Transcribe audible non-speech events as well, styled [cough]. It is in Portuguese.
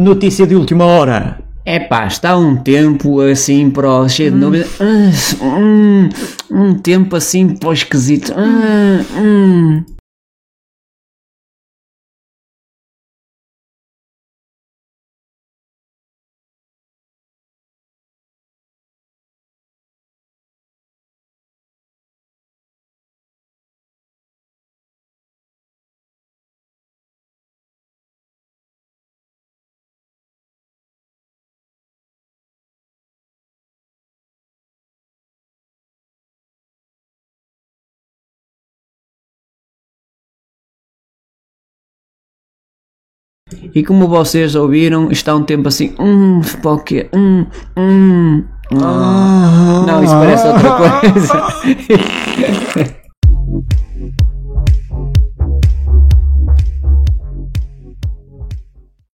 Notícia de última hora. É pá, está um tempo assim para o cheio de nuvens. Ah, hum, um tempo assim para o esquisito. Ah, hum. E como vocês ouviram, está um tempo assim. Hum, o quê? Hum, hum. Ah. Não, isso parece outra [laughs] coisa. [laughs]